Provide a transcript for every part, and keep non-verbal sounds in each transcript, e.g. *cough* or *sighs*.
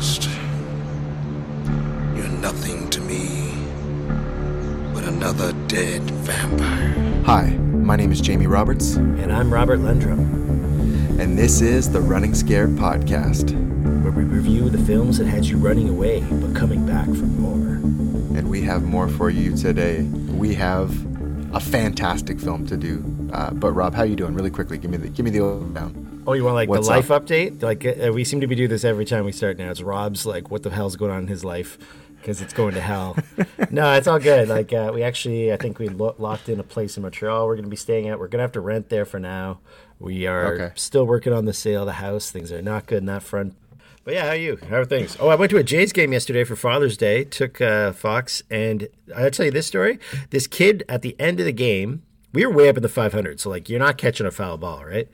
lost. You're nothing to me but another dead vampire. Hi, my name is Jamie Roberts, And I'm Robert Lendrum, and this is the Running Scared podcast. where we review the films that had you running away but coming back for more. And we have more for you today. We have a fantastic film to do. Uh, but Rob, how are you doing? Really quickly, give me the give me the down. Oh, you want like the life up? update? Like uh, we seem to be do this every time we start now. It's Rob's like, what the hell's going on in his life? Because it's going to hell. *laughs* no, it's all good. Like uh, we actually, I think we lo- locked in a place in Montreal. We're going to be staying at. We're going to have to rent there for now. We are Okay. still working on the sale of the house. Things are not good in that front. But yeah, how are you? How are things? Oh, I went to a Jays game yesterday for Father's Day. Took uh, Fox, and I'll tell you this story. This kid at the end of the game, we were way up in the 500, so like you're not catching a foul ball, right?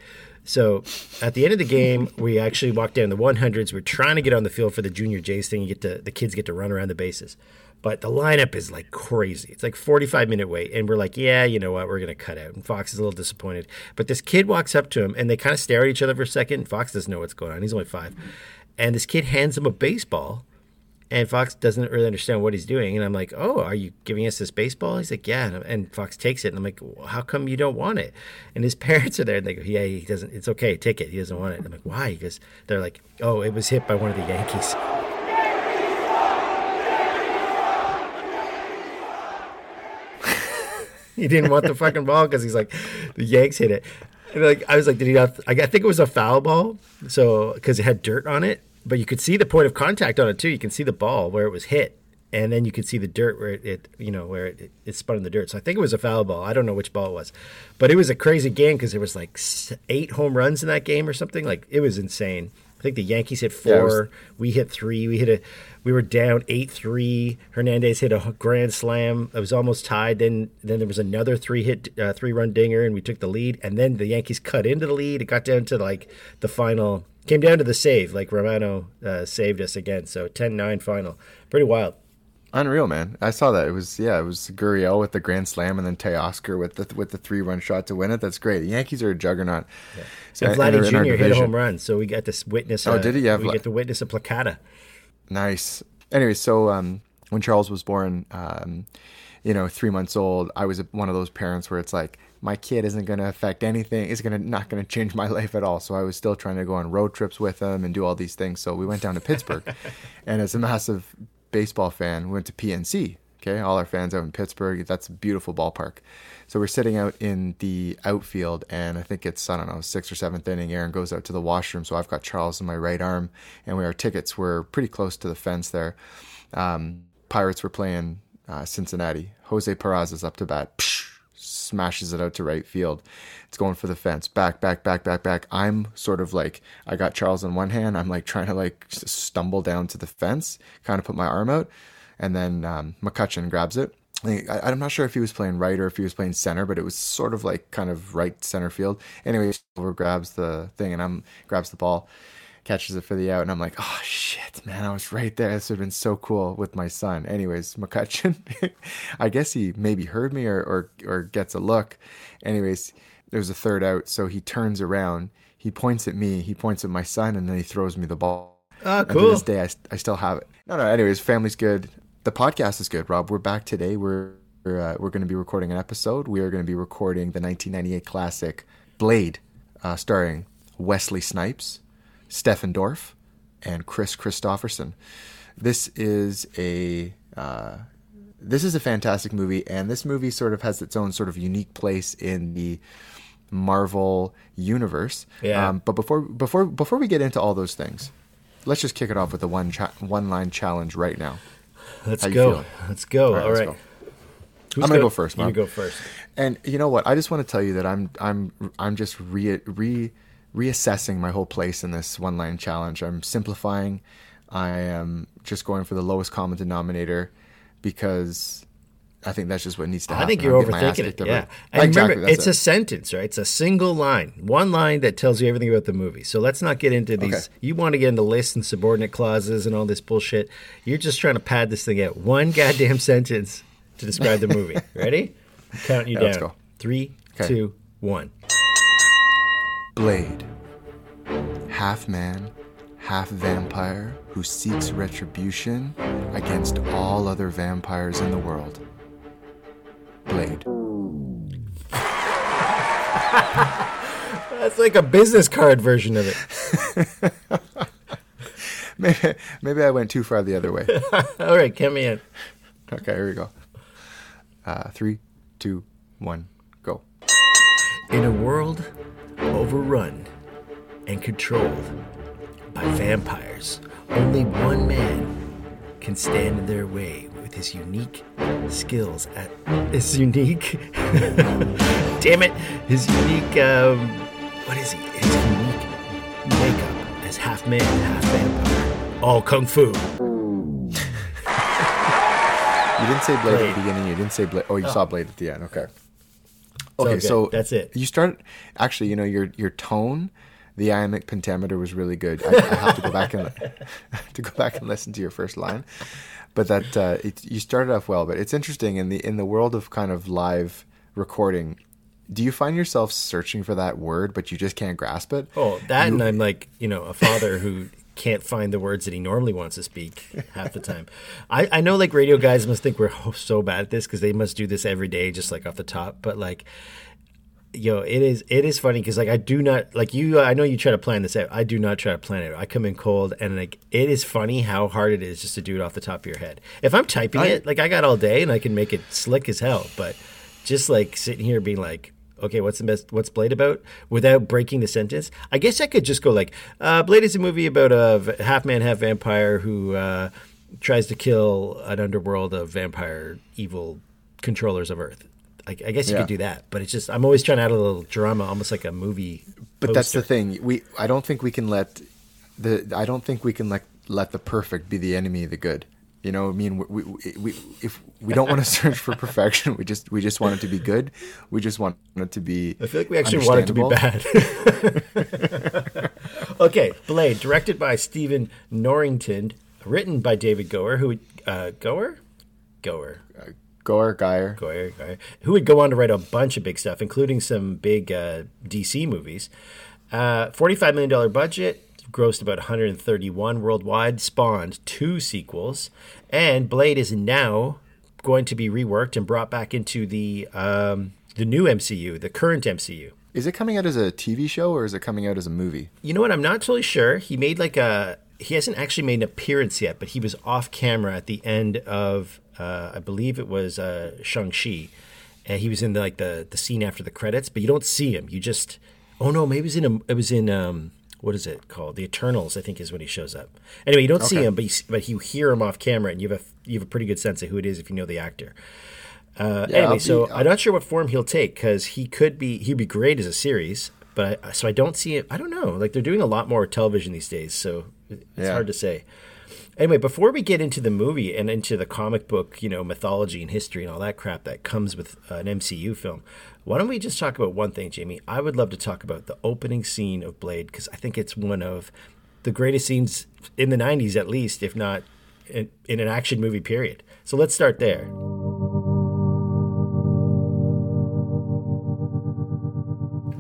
So at the end of the game, we actually walked down the 100s. We're trying to get on the field for the junior Jays thing. You get to the kids get to run around the bases, but the lineup is like crazy. It's like 45 minute wait, and we're like, yeah, you know what, we're gonna cut out. And Fox is a little disappointed, but this kid walks up to him, and they kind of stare at each other for a second. Fox doesn't know what's going on. He's only five, and this kid hands him a baseball. And Fox doesn't really understand what he's doing. And I'm like, oh, are you giving us this baseball? He's like, yeah. And- Fox takes it. And I'm like, well, how come you don't want it? And his *laughs* parents are there. And they go, yeah, he doesn't. It's okay. Take it. He doesn't want it. And I'm like, why? Because they're like, oh, it was hit by one of the Yankees. *laughs* he didn't want the fucking ball because he's like, the Yanks hit it. And like, I was like, did he not? I think it was a foul ball. So, because it had dirt on it, but you could see the point of contact on it too. You can see the ball where it was hit. And then you could see the dirt where it, it you know, where it, it spun in the dirt. So I think it was a foul ball. I don't know which ball it was, but it was a crazy game because there was like eight home runs in that game or something. Like it was insane. I think the Yankees hit four. Yeah, was- we hit three. We hit a. We were down eight three. Hernandez hit a grand slam. It was almost tied. Then then there was another three hit uh, three run dinger, and we took the lead. And then the Yankees cut into the lead. It got down to like the final. Came down to the save. Like Romano uh, saved us again. So 10-9 final. Pretty wild. Unreal, man. I saw that. It was yeah, it was Gurriel with the grand slam, and then Teoscar with the with the three run shot to win it. That's great. The Yankees are a juggernaut. And And Vladdy they're in our Jr. hit a home run, so we got to witness. Oh, a- did he? Yeah, we Vla- get to witness a placata. Nice. Anyway, so um, when Charles was born, um, you know, three months old, I was one of those parents where it's like, my kid isn't going to affect anything. It's going to not going to change my life at all. So I was still trying to go on road trips with him and do all these things. So we went down to Pittsburgh, *laughs* and as a massive baseball fan, we went to PNC. Okay, all our fans out in Pittsburgh. That's a beautiful ballpark. So we're sitting out in the outfield, and I think it's I don't know sixth or seventh inning. Aaron goes out to the washroom, so I've got Charles in my right arm, and we our tickets were pretty close to the fence there. Um, Pirates were playing uh, Cincinnati. Jose Perez is up to bat. Psh, smashes it out to right field. It's going for the fence. Back, back, back, back, back. I'm sort of like I got Charles in one hand. I'm like trying to like stumble down to the fence, kind of put my arm out, and then um, McCutcheon grabs it. I I'm not sure if he was playing right or if he was playing center, but it was sort of like kind of right center field. Anyway, Silver grabs the thing and I'm grabs the ball, catches it for the out, and I'm like, oh shit, man, I was right there. This would have been so cool with my son. Anyways, McCutcheon, *laughs* I guess he maybe heard me or, or or gets a look. Anyways, there's a third out, so he turns around, he points at me, he points at my son, and then he throws me the ball. Oh, And to this day, I, I still have it. No, no. Anyways, family's good. The podcast is good, Rob. We're back today. We're we're, uh, we're going to be recording an episode. We are going to be recording the 1998 classic Blade, uh, starring Wesley Snipes, Stephen Dorff, and Kris Kristofferson. This is a uh, this is a fantastic movie, and this movie sort of has its own sort of unique place in the Marvel universe. Yeah. Um, but before before before we get into all those things, let's just kick it off with a one cha- one line challenge right now. Let's How go. Let's go. right, All right. go. Who's I'm gonna go first, You go first. And you know what? I just want to tell you that I'm I'm I'm just re re reassessing my whole place in this one line challenge. I'm simplifying. I am just going for the lowest common denominator because I think that's just what needs to happen. I think you're I'll get my ass overthinking it. Yeah. And exactly. remember, it's it. a sentence, right? It's a single line, one line that tells you everything about the movie. So let's not get into these. Okay. You want to get into lists and subordinate clauses and all this bullshit. You're just trying to pad this thing out. One goddamn *laughs* sentence to describe the movie. Ready? I'm counting you Yeah, down. let's go. Three, Okay. two, one. Blade. Half man, half vampire who seeks retribution against all other vampires in the world. Blade. That's like a business card version of it. *laughs* Maybe, maybe I went too far the other way. *laughs* All right, count me in. Okay, here we go. Uh, three, two, one, go. In a world overrun and controlled by vampires, only one man can stand in their way with his unique skills at his unique *laughs* damn it his unique um, what is he his unique makeup as half man half vampire all kung fu You didn't say Blade, at the beginning. You didn't say Blade. Oh, you saw Blade at the end. Okay. Okay, so that's it. You start actually. You know your your tone, the iambic pentameter was really good. I, I *laughs* have to go back and *laughs* to go back and listen to your first line, but that uh, it, you started off well. But it's interesting in the in the world of kind of live recording. Do you find yourself searching for that word, but you just can't grasp it? Oh, that and I'm like, you know, a father who can't find the words that he normally wants to speak half the time. I, I know like radio guys must think we're so bad at this because they must do this every day, just like off the top. But like, yo, it is it is funny because like I do not like you. I know you try to plan this out. I do not try to plan it. I come in cold and like it is funny how hard it is just to do it off the top of your head. If I'm typing I- it, like I got all day and I can make it slick as hell, but just like sitting here being like okay what's the best what's blade about without breaking the sentence i guess i could just go like uh, blade is a movie about a half man half vampire who uh, tries to kill an underworld of vampire evil controllers of earth I, I guess you Yeah. could do that but it's just i'm always trying to add a little drama almost like a movie But that's the thing. We I don't think we can let the I don't think we can let let the perfect be the enemy of the good. You know, I mean, we, we, we if we don't want to *laughs* search for perfection, we just we just want it to be good. We just want it to be. I feel like we actually want it to be bad. *laughs* okay, Blade, directed by Stephen Norrington, written by David Goer, who uh, Goer, Goer, Goer Geyer. Goyer, Goyer, who would go on to write a bunch of big stuff, including some big uh, DC movies. Uh, Forty-five million dollar budget, grossed about 131 worldwide, spawned two sequels, and Blade is now going to be reworked and brought back into the um, the new MCU, the current MCU. Is it coming out as a TV show or is it coming out as a movie? You know what? I'm not totally sure. He made like a. He hasn't actually made an appearance yet, but he was off camera at the end of, uh, I believe it was uh, Shang Chi, and he was in the, like the the scene after the credits. But you don't see him. You just. Oh no, maybe it was in a. It was in um. What is it called? The Eternals, I think, is when he shows up. Anyway, you don't see him, but you, but you hear him off camera, and you have a you have a pretty good sense of who it is if you know the actor. Uh, Yeah, anyway, I'll so I'm not sure what form he'll take because he could be he'd be great as a series, but I, so I don't see it. I don't know. Like they're doing a lot more television these days, so it's Yeah. hard to say. Anyway, before we get into the movie and into the comic book, you know, mythology and history and all that crap that comes with uh, an MCU film, why don't we just talk about one thing, Jamie? I would love to talk about the opening scene of Blade because I think it's one of the greatest scenes in the '90s, at least, if not in, in an action movie. Period. So let's start there.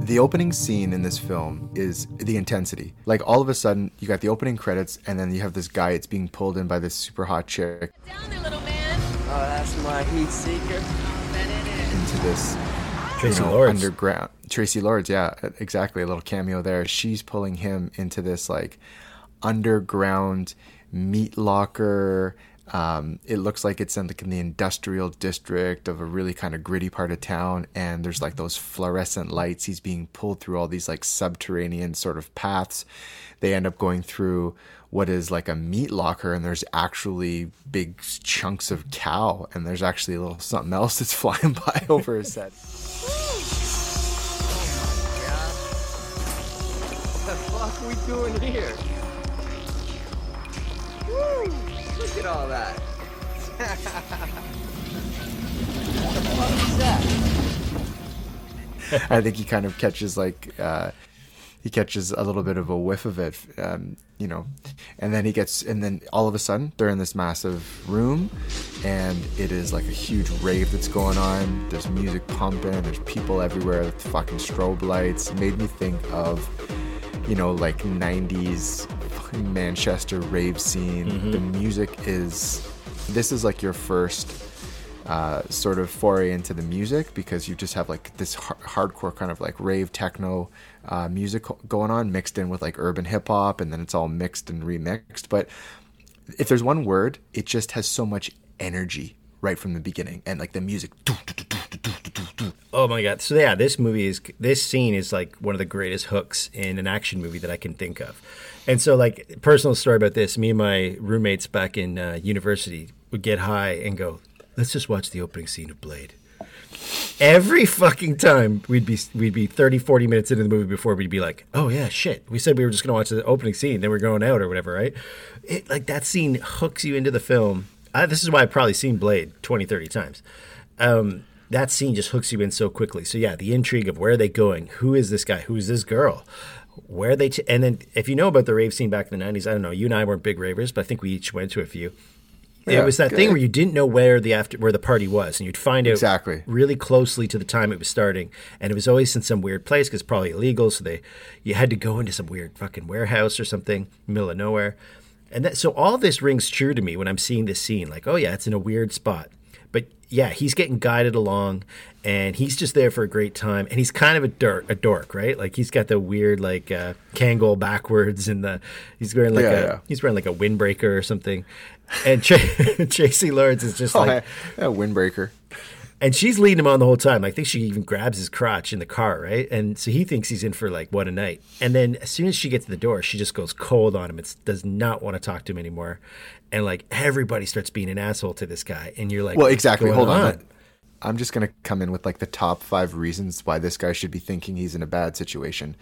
The opening scene in this film is the intensity. Like all of a sudden, you got the opening credits, and then you have this guy. It's being pulled in by this super hot chick Down there, little man. Oh, that's my heat seeker. Bet it is. into this Traci you know, Lords. underground. Traci Lords, yeah, exactly. A little cameo there. She's pulling him into this like underground meat locker. Um, it looks like it's in like in the industrial district of a really kind of gritty part of town, and there's like those fluorescent lights. He's being pulled through all these like subterranean sort of paths. They end up going through what is like a meat locker, and there's actually big chunks of cow, and there's actually a little something else that's *laughs* flying by over his head. *laughs* we doing here? Woo! Look at all that. what the fuck is that? I think he kind of catches like uh, he catches a little bit of a whiff of it, um, you know, and then he gets and then all of a sudden they're in this massive room, and it is like a huge rave that's going on. There's music pumping. There's people everywhere. Fucking strobe lights. Made me think of you know like '90s Manchester rave scene. The music is. This is like your first uh, sort of foray into the music because you just have like this har- hardcore kind of like rave techno uh, music going on mixed in with like urban hip hop and then it's all mixed and remixed. But if there's one word, it just has so much energy right from the beginning and like the music. Oh my god! So yeah, this movie is this scene is like one of the greatest hooks in an action movie that I can think of. And so, like, personal story about this: me and my roommates back in uh, university would get high and go, "Let's just watch the opening scene of Blade." Every fucking time we'd be we'd be 30 40 minutes into the movie before we'd be like, "Oh yeah, shit. We said we were just to watch the opening scene, then we're going out or whatever, right?" It like that scene hooks you into the film. I, this is why I've probably seen Blade 20 30 times. Um that scene just hooks you in so quickly. So yeah, the intrigue of where are they going? Who is this guy? Who is this girl? Where are they? And then if you know about the rave scene back in the '90s, I don't know. You and I weren't big ravers, but I think we each went to a few. Yeah, it was that good. thing where you didn't know where the after where the party was, and you'd find out Exactly. really closely to the time it was starting, and it was always in some weird place because probably illegal. So they you had to go into some weird fucking warehouse or something, middle of nowhere, and that, so all this rings true to me when I'm seeing this scene. Like, oh yeah, it's in a weird spot, yeah, he's getting guided along, and he's just there for a great time, and he's kind of a dork, a dork, right? Like he's got the weird like uh, Kangol backwards, and the he's wearing like Yeah, a yeah. he's wearing like a windbreaker or something. And Ch- *laughs* Tracy Lawrence is just Oh, like, yeah, windbreaker. and she's leading him on the whole time. I think she even grabs his crotch in the car, right? And so he thinks he's in for like what a night. And then as soon as she gets to the door, she just goes cold on him. It does not want to talk to him anymore. And like everybody starts being an asshole to this guy, and you're like, Well, exactly. Hold on. I'm just going to come in with like the top five reasons why this guy should be thinking he's in a bad situation.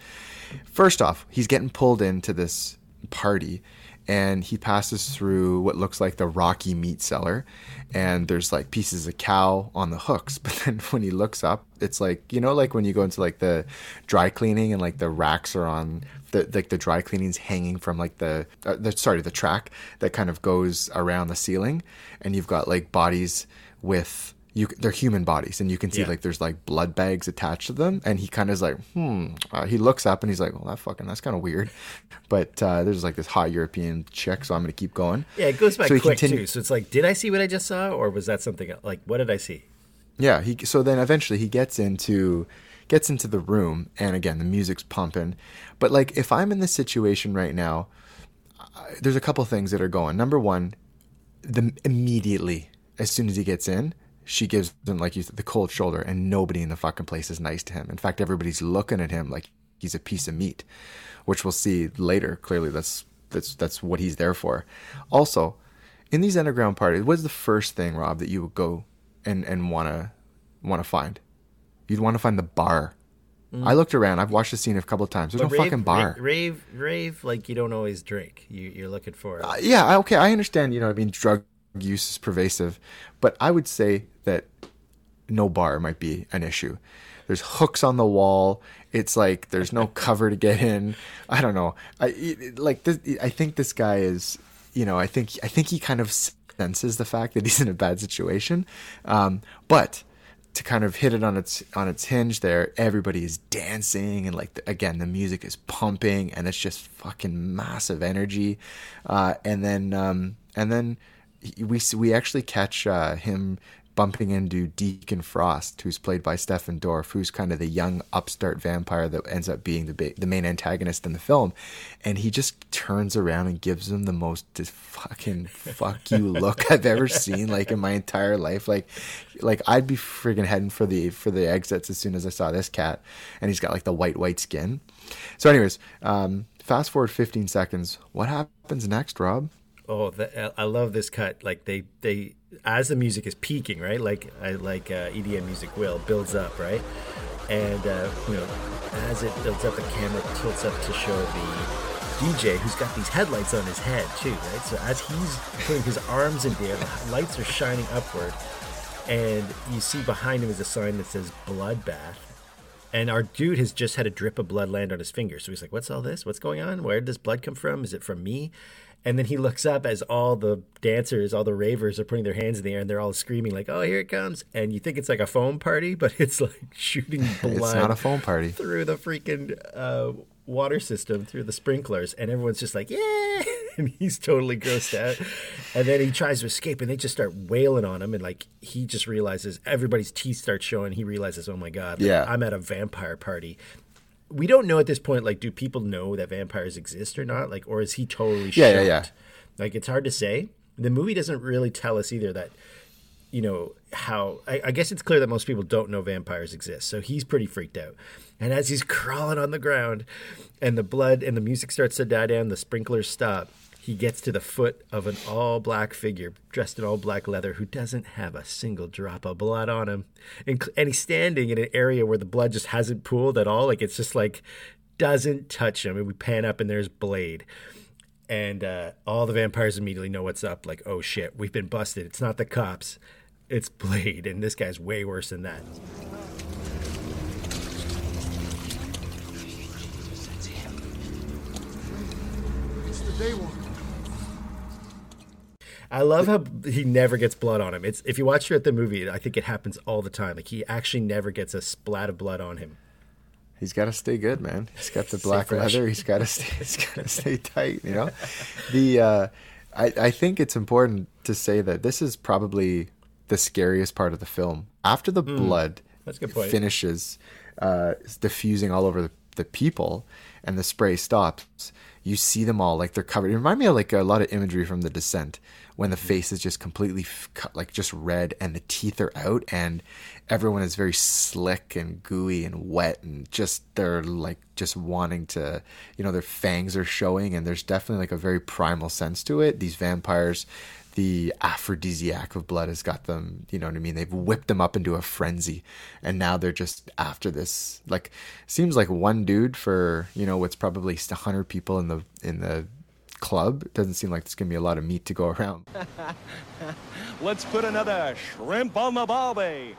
First off, he's getting pulled into this party and he passes through what looks like the rocky meat cellar and there's like pieces of cow on the hooks *laughs* but then when he looks up it's like you know like when you go into like the dry cleaning and like the racks are on the like the dry cleaning's hanging from like the, uh, the sorry the track that kind of goes around the ceiling and you've got like bodies with you they're human bodies and you can see Yeah. like there's like blood bags attached to them and he kind of is like hmm uh, he looks up and he's like well that fucking that's kind of weird *laughs* but uh, there's like this hot european chick so i'm gonna keep going Yeah, it goes by So quick continue- too. So it's like, did I see what I just saw, or was that something else? like? What did I see? Yeah, he so then eventually he gets into gets into the room and again the music's pumping. But like if I'm in this situation right now, there's a couple things that are going. Number 1, the immediately as soon as he gets in, she gives him like you said, the cold shoulder and nobody in the fucking place is nice to him. In fact, everybody's looking at him like he's a piece of meat, which we'll see later. Clearly that's that's that's what he's there for. Also, in these underground parties, what's the first thing, Rob, that you would go and and wanna wanna find? You'd want to find the bar. I looked around. I've watched the scene a couple of times. There's no rave, fucking bar. Rave, rave, like you don't always drink. You, you're looking for. Uh, yeah, okay, I understand. You know, I mean, drug use is pervasive, but I would say that no bar might be an issue. There's hooks on the wall. It's like there's no *laughs* cover to get in. I don't know. I like this. I think this guy is. You know, I think I think he kind of senses the fact that he's in a bad situation. Um, but to kind of hit it on its on its hinge there everybody is dancing and like the, again the music is pumping and it's just fucking massive energy. Uh, and then um, and then we we actually catch uh, him bumping into Deacon Frost who's played by Stephen Dorff who's kind of the young upstart vampire that ends up being the ba- the main antagonist in the film. And he just turns around and gives him the most fucking fuck you look I've ever seen like in my entire life. Like like I'd be friggin' heading for the for the exits as soon as I saw this cat. And he's got like the white white skin. So anyways um fast forward 15 seconds. What happens next Rob Oh, the, I love this cut. Like they, they, as the music is peaking, right? Like, I like uh, EDM music will builds up, right? And uh, you know, as it builds up, the camera tilts up to show the DJ who's got these headlights on his head too, right? So as he's putting his arms in the air, the lights are shining upward, and you see behind him is a sign that says "Bloodbath." And our dude has just had a drip of blood land on his finger. So he's like, What's all this? What's going on? Where did this blood come from? Is it from me? And then he looks up as all the dancers, all the ravers are putting their hands in the air and they're all screaming, like, Oh, here it comes. And you think it's like a foam party, but *laughs* it's like shooting blood *laughs* it's not a phone party through the freaking uh, water system through the sprinklers, and everyone's just like, "Yeah!" *laughs* and he's totally grossed out. And then he tries to escape, and they just start wailing on him, and like he just realizes everybody's teeth start showing. He realizes, "Oh my god, like, Yeah. I'm at a vampire party." We don't know at this point, like, do people know that vampires exist or not? Like, or is he totally Yeah, yeah, yeah. Like, it's hard to say. The movie doesn't really tell us either that you know how I, I guess it's clear that most people don't know vampires exist so he's pretty freaked out and as he's *laughs* crawling on the ground and the blood and the music starts to die down the sprinklers stop he gets to the foot of an all black figure dressed in all black leather who doesn't have a single drop of blood on him. And, and he's standing in an area where the blood just hasn't pooled at all. Like it's just like doesn't touch him. And we pan up and there's blade. And uh, all the vampires immediately know what's up. Like, oh shit, we've been busted. It's not the cops, it's Blade, and this guy's way worse than that. I love how he never gets blood on him. It's if you watch it at the movie, I think it happens all the time. Like he actually never gets a splat of blood on him. He's got to stay good, man. He's got the black leather. He's got to stay. *laughs* He's got to stay tight. You know, *laughs* the uh, I I think it's important to say that this is probably the scariest part of the film. After the blood Hmm. That's good point. finishes uh, diffusing all over the, the people, and the spray stops, you see them all like they're covered. It reminded me of like a lot of imagery from The Descent when the mm-hmm. face is just completely f- cut, like just red and the teeth are out and everyone is very slick and gooey and wet and just they're like just wanting to you know their fangs are showing and there's definitely like a very primal sense to it. These vampires the aphrodisiac of blood has got them you know what i mean? They've whipped them up into a frenzy and now they're just after this like seems like one dude for you know what's probably 100 people in the in the club it doesn't seem like there's gonna be a lot of meat to go *laughs* around. Let's put another shrimp on the barbie.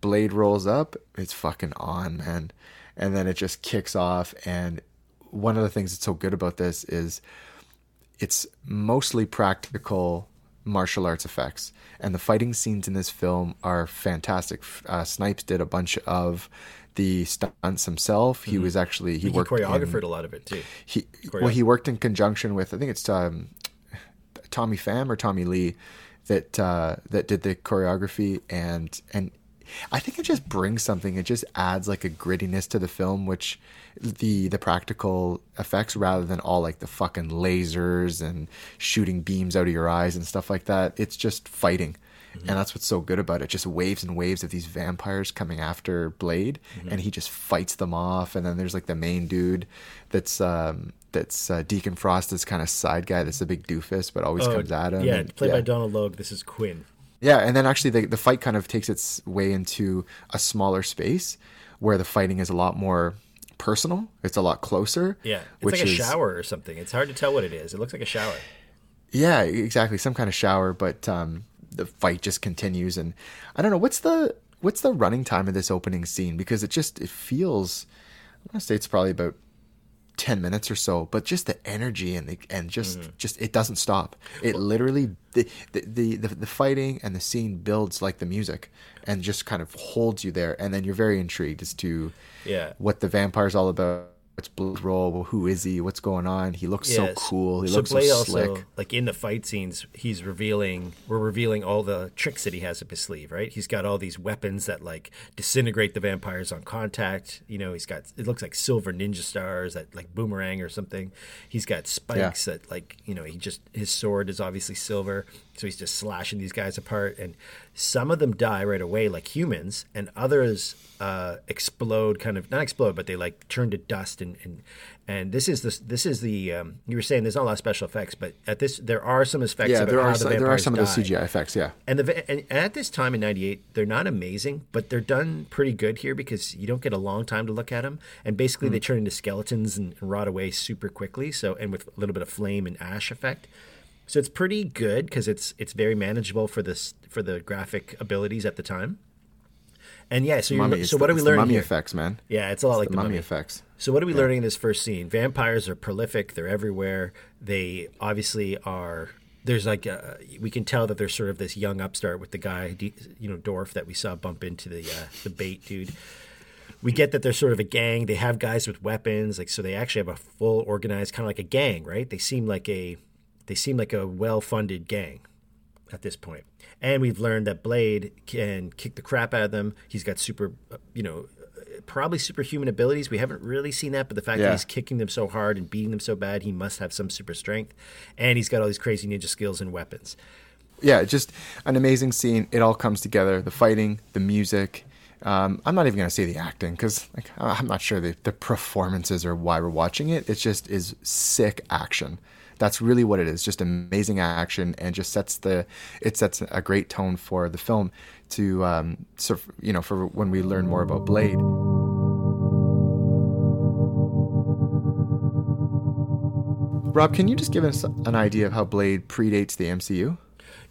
blade rolls up it's fucking on man. And then it just kicks off and one of the things that's so good about this is it's mostly practical martial arts effects. And the fighting scenes in this film are fantastic. Uh, snipes did a bunch of the stunts himself he was actually he He worked choreographed in- a lot of it too. he well he worked in conjunction with I think it's um, Tommy Pham or Tommy Lee that uh, that did the choreography and and I think it just brings something. It just adds like a grittiness to the film, which the the practical effects rather than all like the fucking lasers and shooting beams out of your eyes and stuff like that. It's just fighting. And that's what's so good about it. Just waves and waves of these vampires coming after Blade, and he just fights them off. And then there's like the main dude, that's um, that's uh, Deacon Frost, this kind of side guy that's a big doofus, but always Oh, comes at him. Yeah, and- played yeah. by Donal Logue. This is Quinn. Yeah, and then actually the the fight kind of takes its way into a smaller space where the fighting is a lot more personal. It's a lot closer. Yeah, it's which like a is, shower or something. It's hard to tell what it is. It looks like a shower. Yeah, exactly. Some kind of shower, but um, the fight just continues, and I don't know what's the what's the running time of this opening scene because it just it feels. I want to say it's probably about. 10 minutes or so but just the energy and the and just Mm-hmm. just it doesn't stop it literally the, the the the the fighting and the scene builds like the music and just kind of holds you there and then you're very intrigued as to Yeah. what the vampire's all about blood roll well, who is he? What's going on? He looks so cool. He so looks Blade so also, slick. like in the fight scenes, he's revealing we're revealing all the tricks that he has up his sleeve, right? He's got all these weapons that like disintegrate the vampires on contact. You know, he's got it looks like silver ninja stars that like boomerang or something. He's got spikes that like you know he just his sword is obviously silver, so he's just slashing these guys apart. And some of them die right away like humans, and others uh, explode kind of not explode, but they like turn to dust and and and this is this this is the um, you were saying there's not a lot of special effects, but at this there are some effects. yeah there are the some, there are some of those cgi effects yeah And the and at this time in '98, they're not amazing, but they're done pretty good here because you don't get a long time to look at them, and basically Hmm. they turn into skeletons and, and rot away super quickly. So and with a little bit of flame and ash effect, so it's pretty good because it's it's very manageable for this for the graphic abilities at the time. And yeah, so you're, mummy, it's so the- what are we it's the learning mummy here? effects man Yeah, it's a lot like the the mummy effects so what are we learning in this first scene? Vampires are prolific. They're everywhere. They obviously are. There's like a, we can tell that there's sort of this young upstart with the guy, you know, Dorff that we saw bump into the uh, the bait dude. we get that they're sort of a gang. They have guys with weapons, like so they actually have a full organized kind of like a gang, right? They seem like a they seem like a well-funded gang at this point. And we've learned that Blade can kick the crap out of them. He's got super, uh, you know, uh, probably superhuman abilities. We haven't really seen that, but the fact Yeah. that he's kicking them so hard and beating them so bad, he must have some super strength. And he's got all these crazy ninja skills and weapons. yeah, just an amazing scene. It all comes together. The fighting, the music. Um, I'm not even going to say the acting because like, I'm not sure the, the performances are why we're watching it. It just is sick action. That's really what it is. Just amazing action and just sets the it sets a great tone for the film to um, so you know for when we learn more about Blade. Rob, can you just give us an idea of how Blade predates the MCU?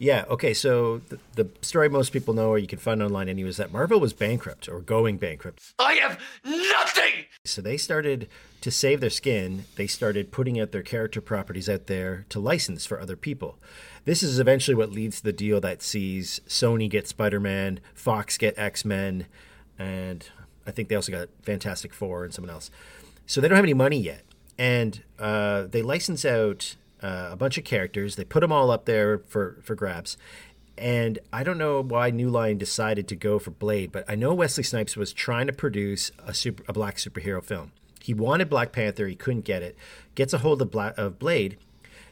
Yeah. Okay. So the, the story most people know, or you can find online anyway, is that Marvel was bankrupt or going bankrupt. I have nothing! So they started to save their skin. They started putting out their character properties out there to license for other people. This is eventually what leads to the deal that sees Sony get Spider Man, Fox get X Men, and I think they also got Fantastic Four and someone else. So they don't have any money yet. And uh, they license out uh, a bunch of characters. They put them all up there for, for grabs. And I don't know why New Line decided to go for Blade, but I know Wesley Snipes was trying to produce a super, a black superhero film. He wanted Black Panther, he couldn't get it. Gets a hold of, of Blade,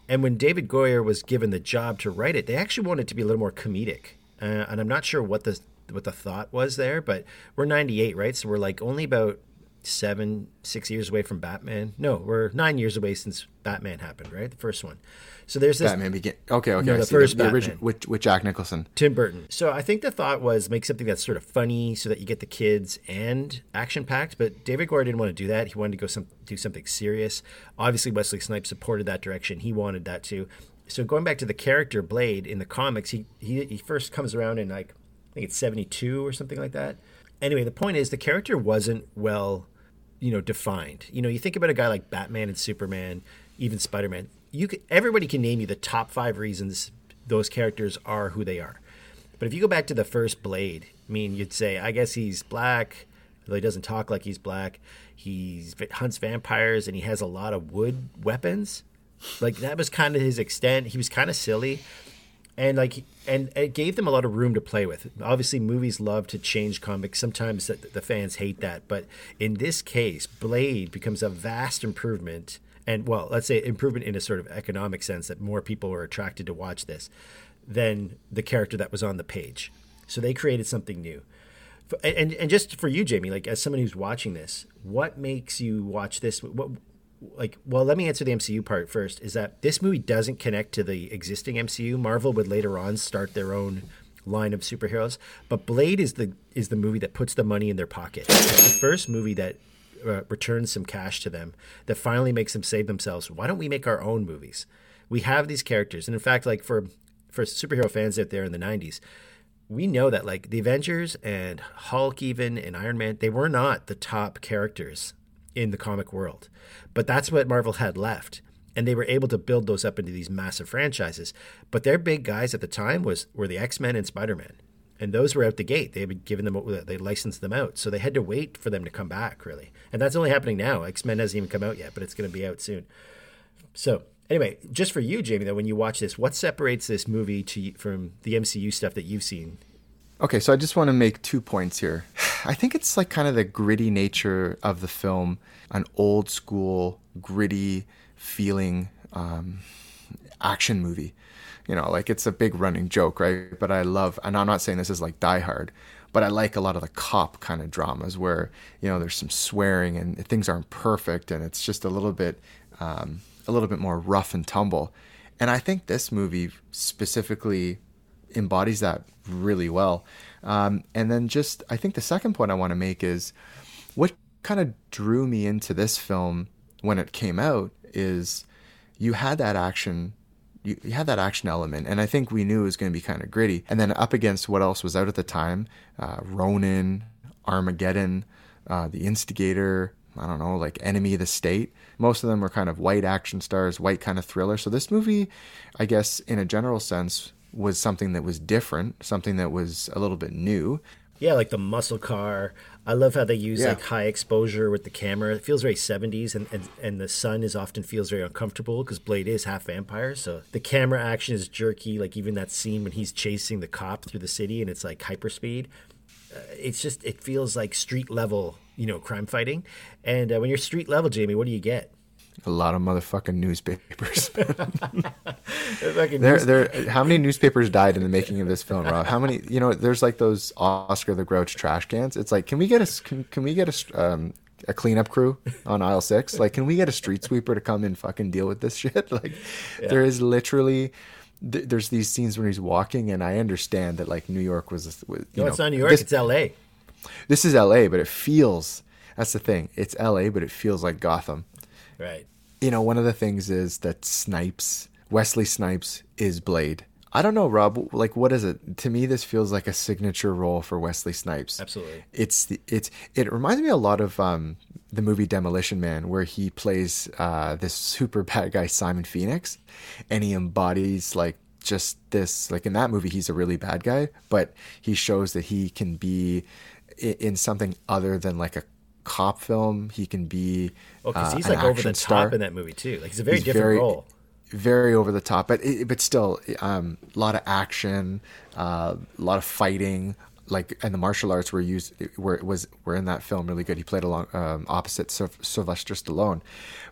and when David Goyer was given the job to write it, they actually wanted it to be a little more comedic. Uh, and I'm not sure what the what the thought was there, but we're 98, right? So we're like only about seven, six years away from Batman. No, we're nine years away since Batman happened, right? The first one. So there's this Batman begin. Okay, okay. No, the first the, Batman. original with with Jack Nicholson. Tim Burton. So I think the thought was make something that's sort of funny so that you get the kids and action packed. But David Gore didn't want to do that. He wanted to go some do something serious. Obviously, Wesley Snipes supported that direction. He wanted that too. So going back to the character Blade in the comics, he he, he first comes around in like I think it's seventy two or something like that. Anyway, the point is the character wasn't well, you know, defined. You know, you think about a guy like Batman and Superman, even Spider Man. You could, everybody can name you the top five reasons those characters are who they are. But if you go back to the first Blade, I mean, you'd say, I guess he's black, though he doesn't talk like he's black. He hunts vampires and he has a lot of wood weapons. Like that was kind of his extent. He was kind of silly, and like, and it gave them a lot of room to play with. Obviously, movies love to change comics. Sometimes the, the fans hate that, but in this case, Blade becomes a vast improvement. And well, let's say improvement in a sort of economic sense that more people were attracted to watch this than the character that was on the page. So they created something new. F- And and just for you, Jamie, like as someone who's watching this, what makes you watch this? What like well, let me answer the MCU part first. Is that this movie doesn't connect to the existing MCU? Marvel would later on start their own line of superheroes, but Blade is the is the movie that puts the money in their pocket. It's the first movie that uh, returns some cash to them that finally makes them save themselves. Why don't we make our own movies? We have these characters, and in fact, like for for superhero fans out there in the '90s, we know that like the Avengers and Hulk, even and Iron Man, they were not the top characters in the comic world, but that's what Marvel had left, and they were able to build those up into these massive franchises. But their big guys at the time was were the X Men and Spider Man, and those were out the gate. They had given them, they licensed them out, so they had to wait for them to come back, really. And that's only happening now. X Men hasn't even come out yet, but it's going to be out soon. So anyway, just for you, Jamie, though, when you watch this, what separates this movie to from the MCU stuff that you've seen? Okay, so I just want to make two points here. *laughs* I think it's like kind of the gritty nature of the film, an old school, gritty feeling um, action movie. You know, like it's a big running joke, right? But I love, and I'm not saying this is like Die Hard, but I like a lot of the cop kind of dramas where, you know, there's some swearing and things aren't perfect and it's just a little bit, um, a little bit more rough and tumble. And I think this movie specifically embodies that really well. Um, and then just, I think the second point I want to make is what kind of drew me into this film when it came out is you had that action. You, you had that action element, and I think we knew it was going to be kind of gritty. And then up against what else was out at the time, uh, Ronin, Armageddon, uh, The Instigator, I don't know, like Enemy of the State. Most of them were kind of white action stars, white kind of thriller. So this movie, I guess, in a general sense, was something that was different, something that was a little bit new. Yeah, like the muscle car. I love how they use Yeah. like high exposure with the camera. It feels very 70s, and, and, and the sun is often feels very uncomfortable because Blade is half vampire. So the camera action is jerky. Like even that scene when he's chasing the cop through the city and it's like hyperspeed. Uh, it's just, it feels like street level, you know, crime fighting. And uh, when you're street level, Jamie, what do you get? A lot of motherfucking newspapers. *laughs* There, there. How many newspapers died in the making of this film, Rob? How many? You know, there's like those Oscar the Grouch trash cans. It's like, can we get a can, can we get a um, a cleanup crew on aisle six? *laughs* Like, can we get a street sweeper to come and fucking deal with this *laughs* shit? Like, there is literally. th- There's these scenes when he's walking, and I understand that like New York was, was you no, know, it's not New York, this- it's LA. this is L.A., but it feels. That's the thing. It's L.A., but it feels like Gotham. Right. you know, one of the things is that Snipes, Wesley Snipes, is Blade. I don't know, Rob. Like, what is it? To me, this feels like a signature role for Wesley Snipes. Absolutely. It's the it's it reminds me a lot of um, the movie Demolition Man, where he plays uh, this super *laughs* bad guy Simon Phoenix, and he embodies like just this. Like in that movie, he's a really bad guy, but he shows that he can be in something other than like a cop film. He can be Oh, because uh, he's an like over the top star in that movie too. Like it's a very he's different very, role. Very over the top, but it, but still, um, a lot of action, uh, a lot of fighting. Like and the martial arts were used were was were in that film really good. He played along um, opposite Sylvester Stallone,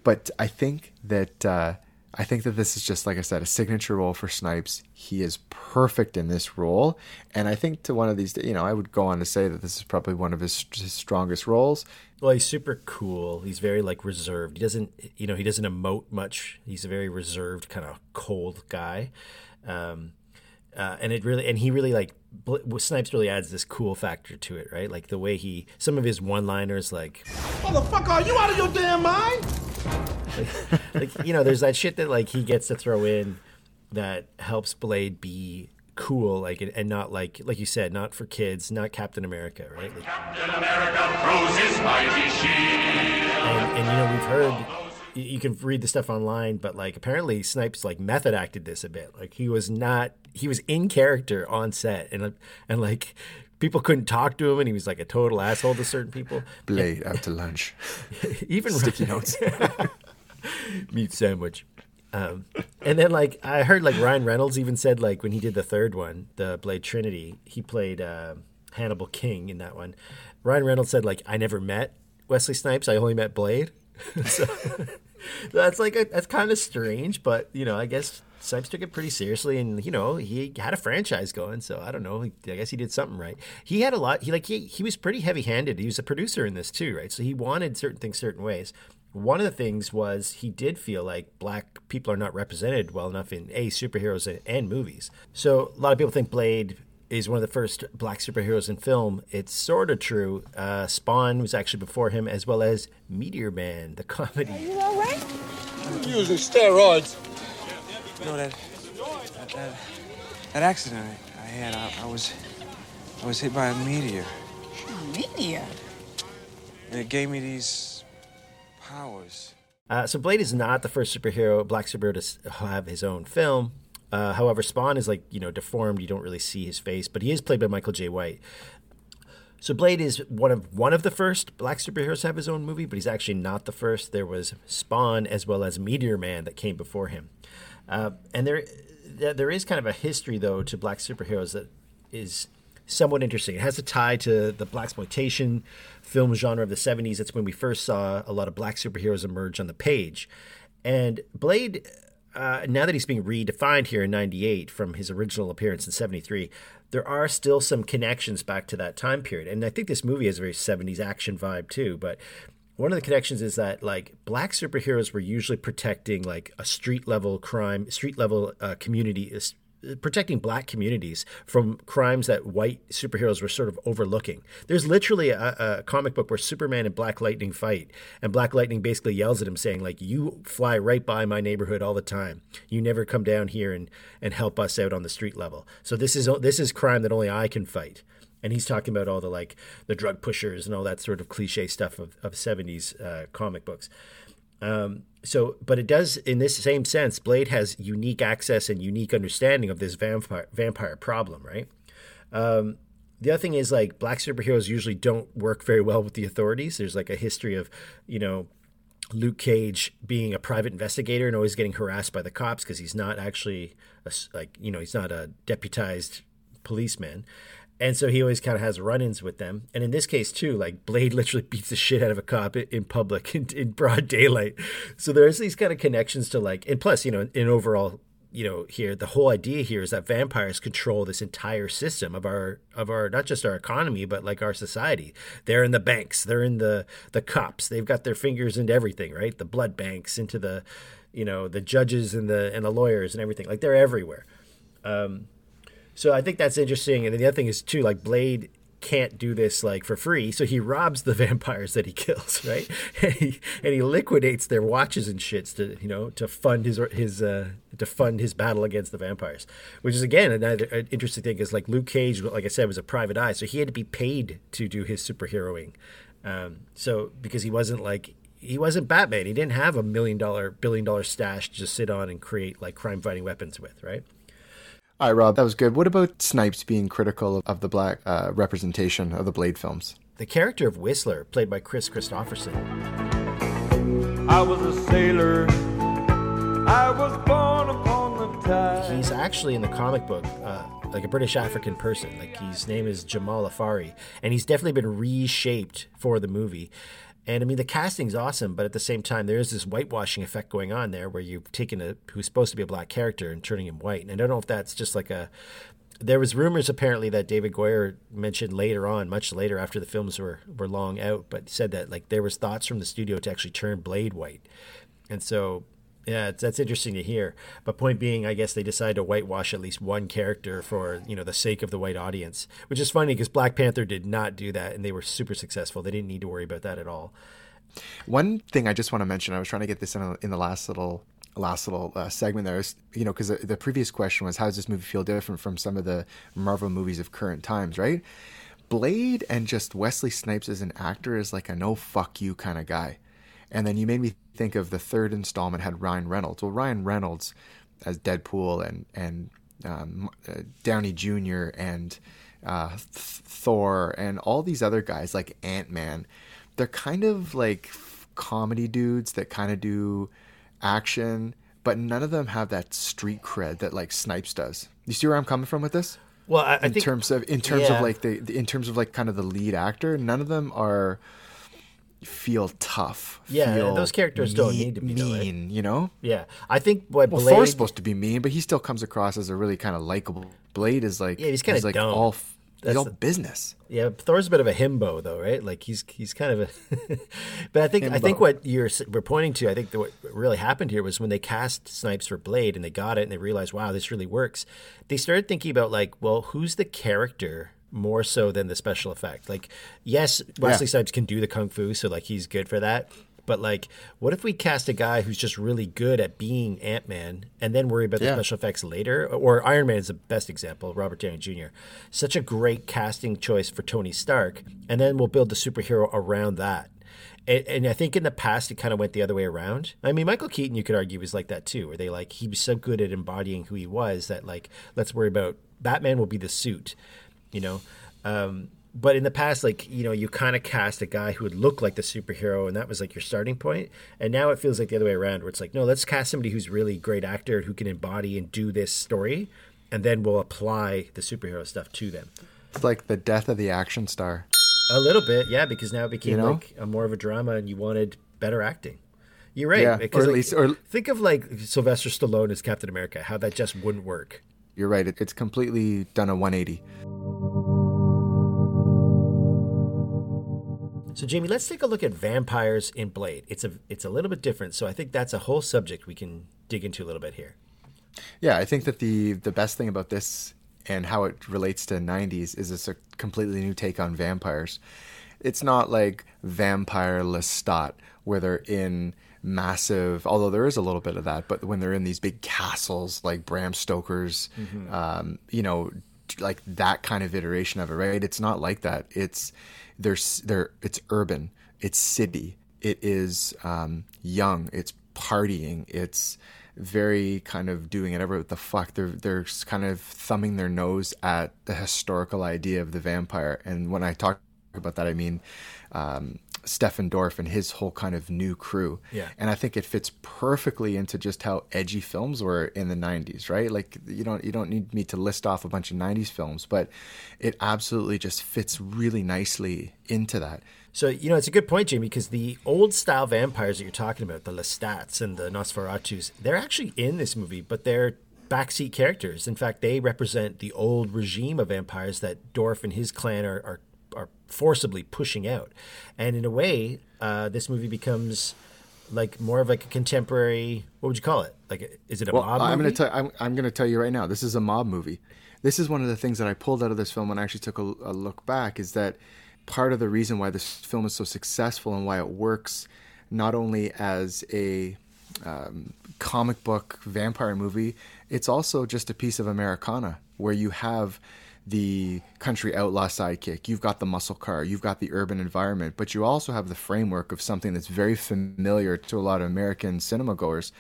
but I think that uh, I think that this is just like I said, a signature role for Snipes. He is perfect in this role, and I think to one of these, you know, I would go on to say that this is probably one of his, his strongest roles. Well, he's super cool. He's very like reserved. He doesn't, you know, he doesn't emote much. He's a very reserved, kind of cold guy. Um, uh, and it really, and he really like Bl- Snipes really adds this cool factor to it, right? Like the way he, some of his one-liners, like, Motherfucker, are you out of your damn mind? *laughs* like you know, there's that shit that like he gets to throw in that helps Blade be cool, like and, not like like you said, not for kids, not Captain America, right? Like, Captain America throws his mighty shield. and, and you know we've heard you- you can read the stuff online but like apparently snipes like method acted this a bit like he was not he was in character on set and and like people couldn't talk to him and he was like a total asshole to certain people. Blade out to lunch, *laughs* even sticky notes. *laughs* meat sandwich. Um, and then like i heard like ryan reynolds even said like when he did the third one the blade trinity he played uh, hannibal king in that one. Ryan reynolds said like i never met wesley snipes. I only met blade. *laughs* So that's like a, that's kind of strange but you know i guess snipes took it pretty seriously and you know he had a franchise going so i don't know i guess he did something right he had a lot he like he, he was pretty heavy handed he was a producer in this too right so he wanted certain things certain ways one of the things was he did feel like black people are not represented well enough in a superheroes and, and movies so a lot of people think blade is one of the first black superheroes in film. It's sort of true. Uh, Spawn was actually before him, as well as Meteor Man, the *laughs* comedy. Are You all right? Using steroids. You know that that, that, that accident I, I had. I, I was I was hit by a meteor, A Meteor. and it gave me these powers. Uh, so Blade is not the first superhero, black superhero, to have his own film. Uh, however, Spawn is like you know deformed; you don't really see his face, but he is played by Michael Jai White. So Blade is one of one of the first black superheroes to have his own movie, but he's actually not the first. There was Spawn as well as Meteor Man that came before him, uh, and there there is kind of a history though to black superheroes that is somewhat interesting. It has a tie to the blaxploitation film genre of the '70s. That's when we first saw a lot of black superheroes emerge on the page, and Blade uh, now that he's being redefined here in 98 from his original appearance in 73 there are still some connections back to that time period and i think this movie has a very 70s action vibe too but one of the connections is that like black superheroes were usually protecting like a street level crime street level uh, community is protecting black communities from crimes that white superheroes were sort of overlooking. There's literally a, a comic book where Superman and Black Lightning fight, and Black Lightning basically yells at him, saying like, "You fly right by my neighborhood all the time. You never come down here and and help us out on the street level. So this is this is crime that only I can fight." And he's talking about all the like the drug pushers and all that sort of cliche stuff of of 70s uh, comic books. Um, so, but it does, in this same sense, Blade has unique access and unique understanding of this vampire vampire problem, right? Um, the other thing is like black superheroes usually don't work very well with the authorities. There's like a history of, you know, Luke Cage being a private investigator and always getting harassed by the cops because he's not actually a like you know he's not a deputized policeman, and so he always kind of has run-ins with them. And in this case too, like Blade *laughs* literally beats the shit out of a cop in public *laughs* in, in broad daylight. So there's these kind of connections to like, and plus you know in overall you know here the whole idea here is that vampires control this entire system of our of our not just our economy but like our society. They're in the banks. They're in the the cops. They've got their fingers into everything right? The blood banks into the you know the judges and the and the lawyers and everything. Like they're everywhere. Um so i think that's interesting. And the other thing is too like blade can't do this like for free. So he robs the *laughs* vampires that he kills *laughs* right? And he, and he liquidates their watches and shits to you know to fund his his uh to fund his battle against the vampires which is again another an interesting thing is like luke cage like i said was a private eye. So he had to be paid to do his superheroing. Um so because he wasn't like he wasn't batman. He didn't have a million dollar billion dollar stash to just sit on and create like crime fighting weapons with right All right, Rob, that was good. What about Snipes being critical of the black uh, representation of the Blade films? the character of whistler played by Kris Kristofferson I was a sailor. I was born upon the tide. he's actually in the comic book uh, like a British African person. Like his name is Jamal Afari, and he's definitely been reshaped for the movie. And I mean, the casting's awesome, but at the same time, there is this whitewashing effect going on there, where you've taken a who's supposed to be a black character and turning him white. And I don't know if that's just like a. There was rumors apparently that David Goyer mentioned later on, much later after the films were were long out, but said that like there was thoughts from the studio to actually turn Blade white, and so yeah, that's interesting to hear. But point being, I guess they decided to whitewash at least one character for you know the sake of the white audience, which is funny because Black Panther did not do that, and they were super successful. They didn't need to worry about that at all. One thing I just want to mention, I was trying to get this in, a, in the last little last little uh, segment there is, you know, because the, the previous question was, how does this movie feel different from some of the Marvel movies of current times, right? Blade and just Wesley Snipes as an actor is like a no fuck you kind of guy. And then you made me think of the third installment had Ryan Reynolds. Well, Ryan Reynolds as Deadpool and and um, uh, Downey Jr. and uh, Th- Thor and all these other guys like Ant Man, they're kind of like comedy dudes that kind of do action, but none of them have that street cred that like Snipes does. You see where I'm coming from with this? Well, I, I in think terms of in terms yeah. of like the in terms of like kind of the lead actor, none of them are feel tough. Yeah, feel those characters don't need to be, though, right? mean. You know, yeah, I think what well, Blade. Thor's supposed to be mean, but he still comes across as a really kind of likable. Blade is like Yeah, he's kinda like dumb. all f- he's That's all the- business. Yeah, Thor's a bit of a himbo though, right? Like he's he's kind of a. *laughs* but I think I think what you're we're pointing to, I think that what really happened here was when they cast Snipes for Blade and they got it and they realized, wow, this really works. They started thinking about like, well, who's the character more so than the special effect? Like, yes, Wesley Yeah. Snipes can do the kung fu, so like he's good for that. But like, what if we cast a guy who's just really good at being Ant Man, and then worry about the Yeah. special effects later? Or Iron Man is the best example. Robert Downey Jr. Such a great casting choice for Tony Stark, and then we'll build the superhero around that. And, and I think in the past it kind of went the other way around. I mean, Michael Keaton, you could argue, was like that too, where they like he was so good at embodying who he was that like let's worry about Batman will be the suit, you know. Um, but in the past, like you know, you kind of cast a guy who would look like the superhero, and that was like your starting point. And now it feels like the other way around, where it's like, no, let's cast somebody who's really great actor who can embody and do this story, and then we'll apply the superhero stuff to them. It's like the death of the action star. A little bit, yeah, because now it became You know? like a more of a drama, and you wanted better acting. You're right, Yeah, because or at like, least- or- think of like Sylvester Stallone as Captain America, how that just wouldn't work. You're right. It, it's completely done a 180. So Jamie, let's take a look at vampires in Blade. It's a it's a little bit different, so I think that's a whole subject we can dig into a little bit here. Yeah, I think that the the best thing about this and how it relates to 90s is it's a completely new take on vampires. It's not like vampire Lestat where they're in massive although there is a little bit of that but when they're in these big castles like Bram Stoker's um, you know like that kind of iteration of it right? It's not like that. It's there's there it's urban it's city it is um, young it's partying it's very kind of doing whatever the fuck. They're they're kind of thumbing their nose at the historical idea of the vampire. And when I talk about that, I mean um, Stefan Dorff and his whole kind of new crew. Yeah. And I think it fits perfectly into just how edgy films were in the 90s, right? Like you don't you don't need me to list off a bunch of 90s films, but it absolutely just fits really nicely into that. So you know it's a good point, Jamie, because the old style vampires that you're talking about, the Lestats and the Nosferatus, they're actually in this movie, but they're backseat characters. In fact, they represent the old regime of vampires that Dorff and his clan are are, are forcibly pushing out. And in a way, uh, this movie becomes like more of like a contemporary. What would you call it? Like, is it a Well, mob? I'm movie? to tell I'm, I'm going to tell you right now. This is a mob movie. This is one of the things that I pulled out of this film when I actually took a, a look back. Is that part of the reason why this film is so successful and why it works not only as a um, comic book vampire movie, it's also just a piece of Americana where you have the country outlaw sidekick, you've got the muscle car, you've got the urban environment, but you also have the framework of something that's very familiar to a lot of American cinema goers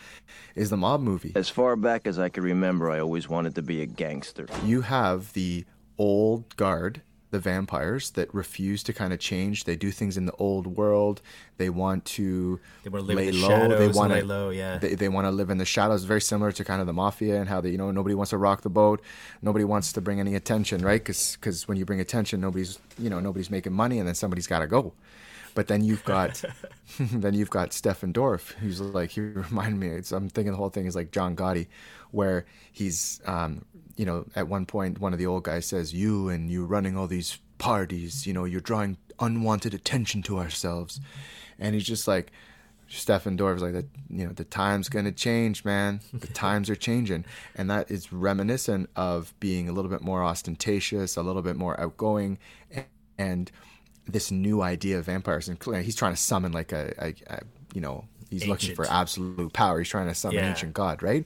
is the mob movie. As far back as I can remember, I always wanted to be a gangster. You have the old guard, the vampires that refuse to kind of change. They do things in the old world. They want to They wanna live lay in the low. shadows they want lay to low, yeah. They, they want to live in the shadows. Very similar to kind of the mafia and how they, you know, nobody wants to rock the boat. Nobody wants to bring any attention, right? Because when you bring attention, nobody's, you know, nobody's making money, and then somebody's got to go. But then you've got, *laughs* *laughs* then you've got Stefan Dorff, who's like, he *laughs* reminded me. It's, I'm thinking the whole thing is like John Gotti, where he's, um, you know, at one point, one of the old guys says, "You and you running all these parties, you know, you're drawing unwanted attention to ourselves," and he's just like. Stefan Dorff is like that. You know, the time's gonna change, man. The *laughs* times are changing, and that is reminiscent of being a little bit more ostentatious, a little bit more outgoing, and this new idea of vampires. And he's trying to summon like a, a, a you know, he's looking for absolute power. He's trying to summon Yeah. ancient god, right?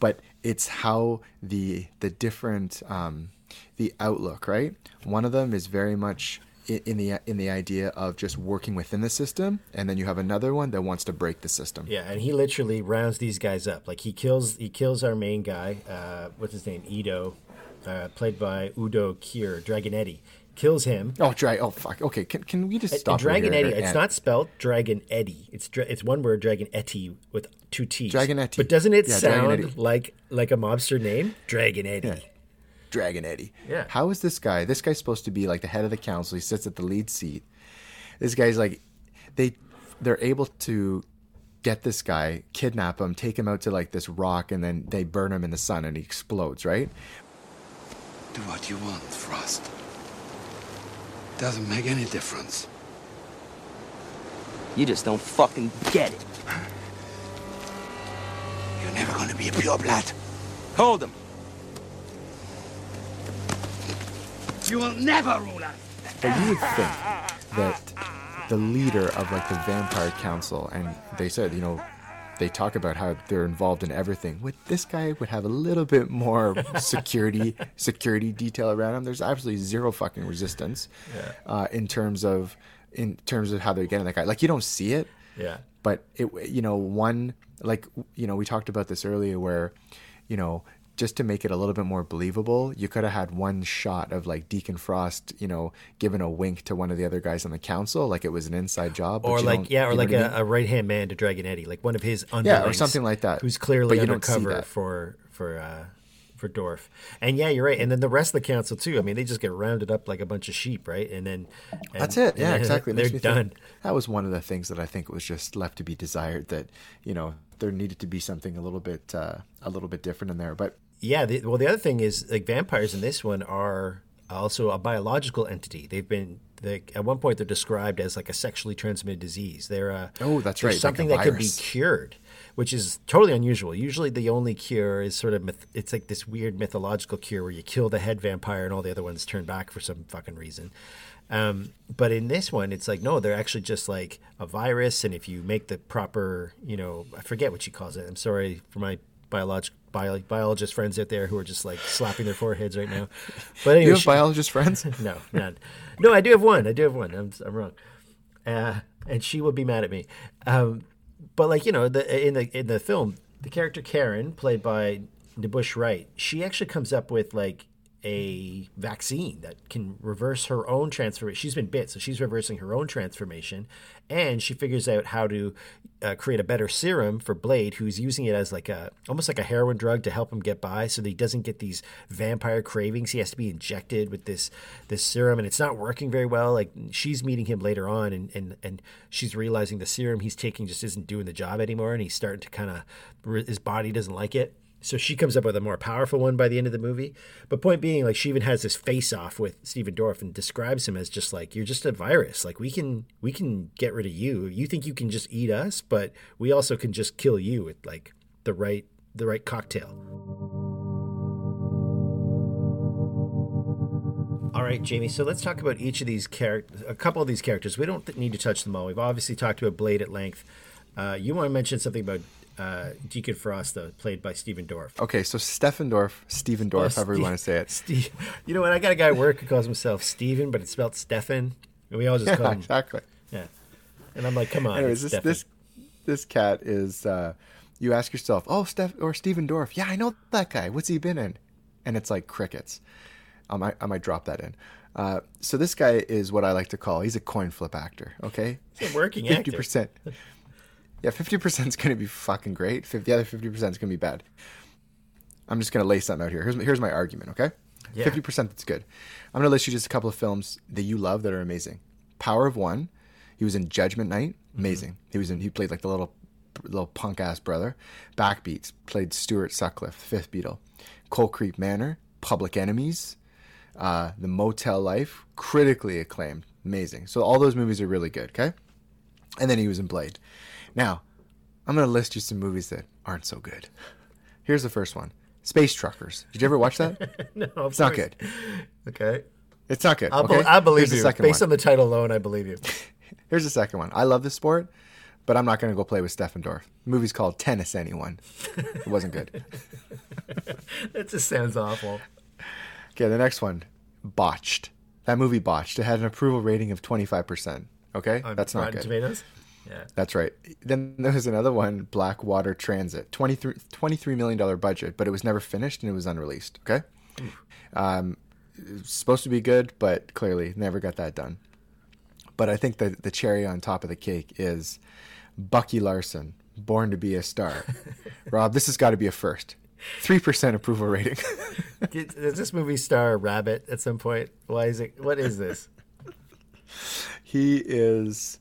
But it's how the the different um, the outlook, right? One of them is very much in the in the idea of just working within the system, and then you have another one that wants to break the system. Yeah, and he literally rounds these guys up. Like he kills he kills our main guy. Uh, what's his name? Ido, uh, played by Udo Kier, Dragonetti. Kills him. Oh, dry. Oh, fuck. Okay, can, can we just And stop? right here? Dragonetti. It's And- not spelled Dragon Eddie. It's dra- it's one word Dragonetti with two T's. Dragonetti. But doesn't it Yeah, sound like like a mobster name? Dragonetti. Yeah. Dragon Eddie. Yeah. How is this guy? This guy's supposed to be like the head of the council. He sits at the lead seat. This guy's like, they, they're able to get this guy, kidnap him, take him out to like this rock, and then they burn him in the sun, and he explodes. Right? Do what you want, Frost. Doesn't make any difference. You just don't fucking get it. You're never gonna be a pureblood. Hold him. You will never rule us. But you would think that the leader of like the vampire council, and they said, you know, they talk about how they're involved in everything. Would this guy would have a little bit more *laughs* security security detail around him? There's absolutely zero fucking resistance uh, in terms of in terms of how they're getting that guy. Like you don't see it, Yeah. but it you know one like you know we talked about this earlier where you know just to make it a little bit more believable you could have had one shot of like deacon frost you know giving a wink to one of the other guys on the council like it was an inside job Or like yeah, or like what I a, mean? a right hand man to Dragonetti, like one of his Yeah, or something like that. Who's clearly But you don't see undercover for for uh, for Dorff. And yeah, you're right. And then the rest of the council too. I mean, they just get rounded up like a bunch of sheep, right? And then and- That's it. Yeah, *laughs* exactly. It They're me think- done. that was one of the things that I think was just left to be desired. That you know there needed to be something a little bit uh, a little bit different in there. But Yeah. The, well, the other thing is like vampires in this one are also a biological entity. They've been they, at one point they're described as like a sexually transmitted disease. They're uh, Oh, that's right, like Something that could be cured, which is totally unusual. Usually, the only cure is sort of myth- it's like this weird mythological cure where you kill the head vampire and all the other ones turn back for some fucking reason. Um, but in this one, it's like no, they're actually just like a virus, and if you make the proper, you know, I forget what she calls it. I'm sorry for my biolog- bio- biologist friends out there who are just like slapping their foreheads right now. *laughs* But anyway, you have she- biologist friends? *laughs* no, none. No, I do have one. I do have one. I'm, I'm wrong. Uh, and she would be mad at me. Um, but like you know, the in the in the film, the character Karen, played by N'Bushe Wright, she actually comes up with like a vaccine that can reverse her own transformation. She's been bit, so she's reversing her own transformation, and she figures out how to uh, create a better serum for Blade, who's using it as like a almost like a heroin drug to help him get by, so that he doesn't get these vampire cravings. He has to be injected with this this serum, and it's not working very well. Like she's meeting him later on, and and and she's realizing the serum he's taking just isn't doing the job anymore, and he's starting to kind of his body doesn't like it. So she comes up with a more powerful one by the end of the movie. But point being, like she even has this face off with Stephen Dorff and describes him as just like you're just a virus. Like we can we can get rid of you. You think you can just eat us, but we also can just kill you with like the right the right cocktail. All right, Jamie. So let's talk about each of these characters. A couple of these characters. We don't need to touch them all. We've obviously talked about Blade at length. Uh, you want to mention something about uh, Deacon Frost, though, played by Stephen Dorff. Okay, so Stephen Dorff, Stephen Dorff, Oh, however you want to say it. Steve, you know what? I got a guy at work who calls himself Steven, but it's spelled Stefan. And we all just call him. exactly. Yeah. And I'm like, come on. Anyways, this Stefan. this this cat is. Uh, you ask yourself, oh, Steph or Stephen Dorff. Yeah, I know that guy. What's he been in? And it's like crickets. I might I might drop that in. Uh, so this guy is what I like to call. He's a coin flip actor. Okay, He's a working fifty actor. percent. Yeah, fifty percent is going to be fucking great. 50, the other fifty percent is going to be bad. I'm just going to lay something out here. Here's my, here's my argument. Okay, Yeah. fifty percent that's good. I'm going to list you just a couple of films that you love that are amazing. Power of One. He was in Judgment Night. Amazing. He was in. He played like the little little punk ass brother. Backbeats played Stuart Sutcliffe, Fifth Beatle. Cold Creek Manor. Public Enemies. Uh, the Motel Life, critically acclaimed, amazing. So all those movies are really good. Okay, and then he was in Blade. Now, I'm gonna list you some movies that aren't so good. Here's the first one: Space Truckers. Did you ever watch that? *laughs* no, of it's not good. Okay. It's not good. Okay? be- I believe Here's you. Based one. on the title alone, I believe you. *laughs* Here's the second one. I love this sport, but I'm not gonna go play with Stefan Dorff. The movie's called Tennis Anyone. It wasn't good. *laughs* that just sounds awful. Okay, the next one, Botched. That movie Botched. It had an approval rating of 25%. Okay, On that's not Rotten good. Tomatoes? Yeah. That's right. Then there was another one, Blackwater Transit, 23, $23 million budget, but it was never finished and it was unreleased. Okay. Um, supposed to be good, but clearly never got that done. But I think the, the cherry on top of the cake is Bucky Larson, Born to be a Star. *laughs* Rob, this has got to be a first. 3% approval rating. *laughs* Does this movie star a rabbit at some point? Why is it? What is this? he is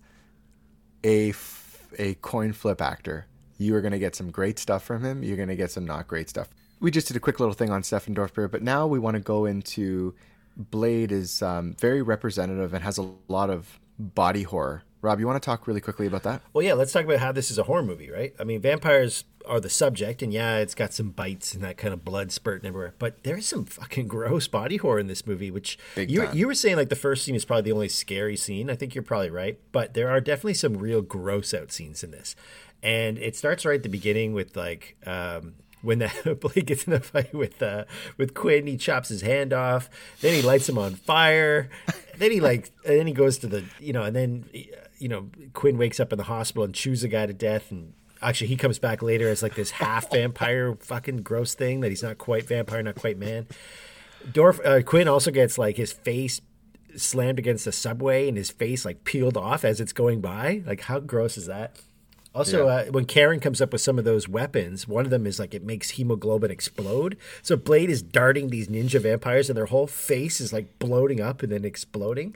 a, f- a coin flip actor. You are going to get some great stuff from him. You're going to get some not great stuff. We just did a quick little thing on Stefan Dorfberg, but now we want to go into Blade is um, very representative and has a lot of body horror. Rob, you want to talk really quickly about that? Well, yeah, let's talk about how this is a horror movie, right? I mean, vampires are the subject, and yeah, it's got some bites and that kind of blood spurting everywhere. But there is some fucking *laughs* gross body horror in this movie, which Big you time. you were saying like the first scene is probably the only scary scene. I think you're probably right, but there are definitely some real gross out scenes in this, and it starts right at the beginning with like. Um, when that *laughs* Blade gets in a fight with uh, with Quinn, he chops his hand off. Then he lights him on fire. then he like, and *laughs* then he goes to the, you know, and then you know, Quinn wakes up in the hospital and chews a guy to death. And actually, he comes back later as like this half vampire, *laughs* fucking gross thing that he's not quite vampire, not quite man. Dorff uh, Quinn also gets like his face slammed against the subway and his face like peeled off as it's going by. Like, how gross is that? Also, Yeah. uh, when Karen comes up with some of those weapons, one of them is like it makes hemoglobin explode. So Blade is darting these ninja vampires, and their whole face is like bloating up and then exploding.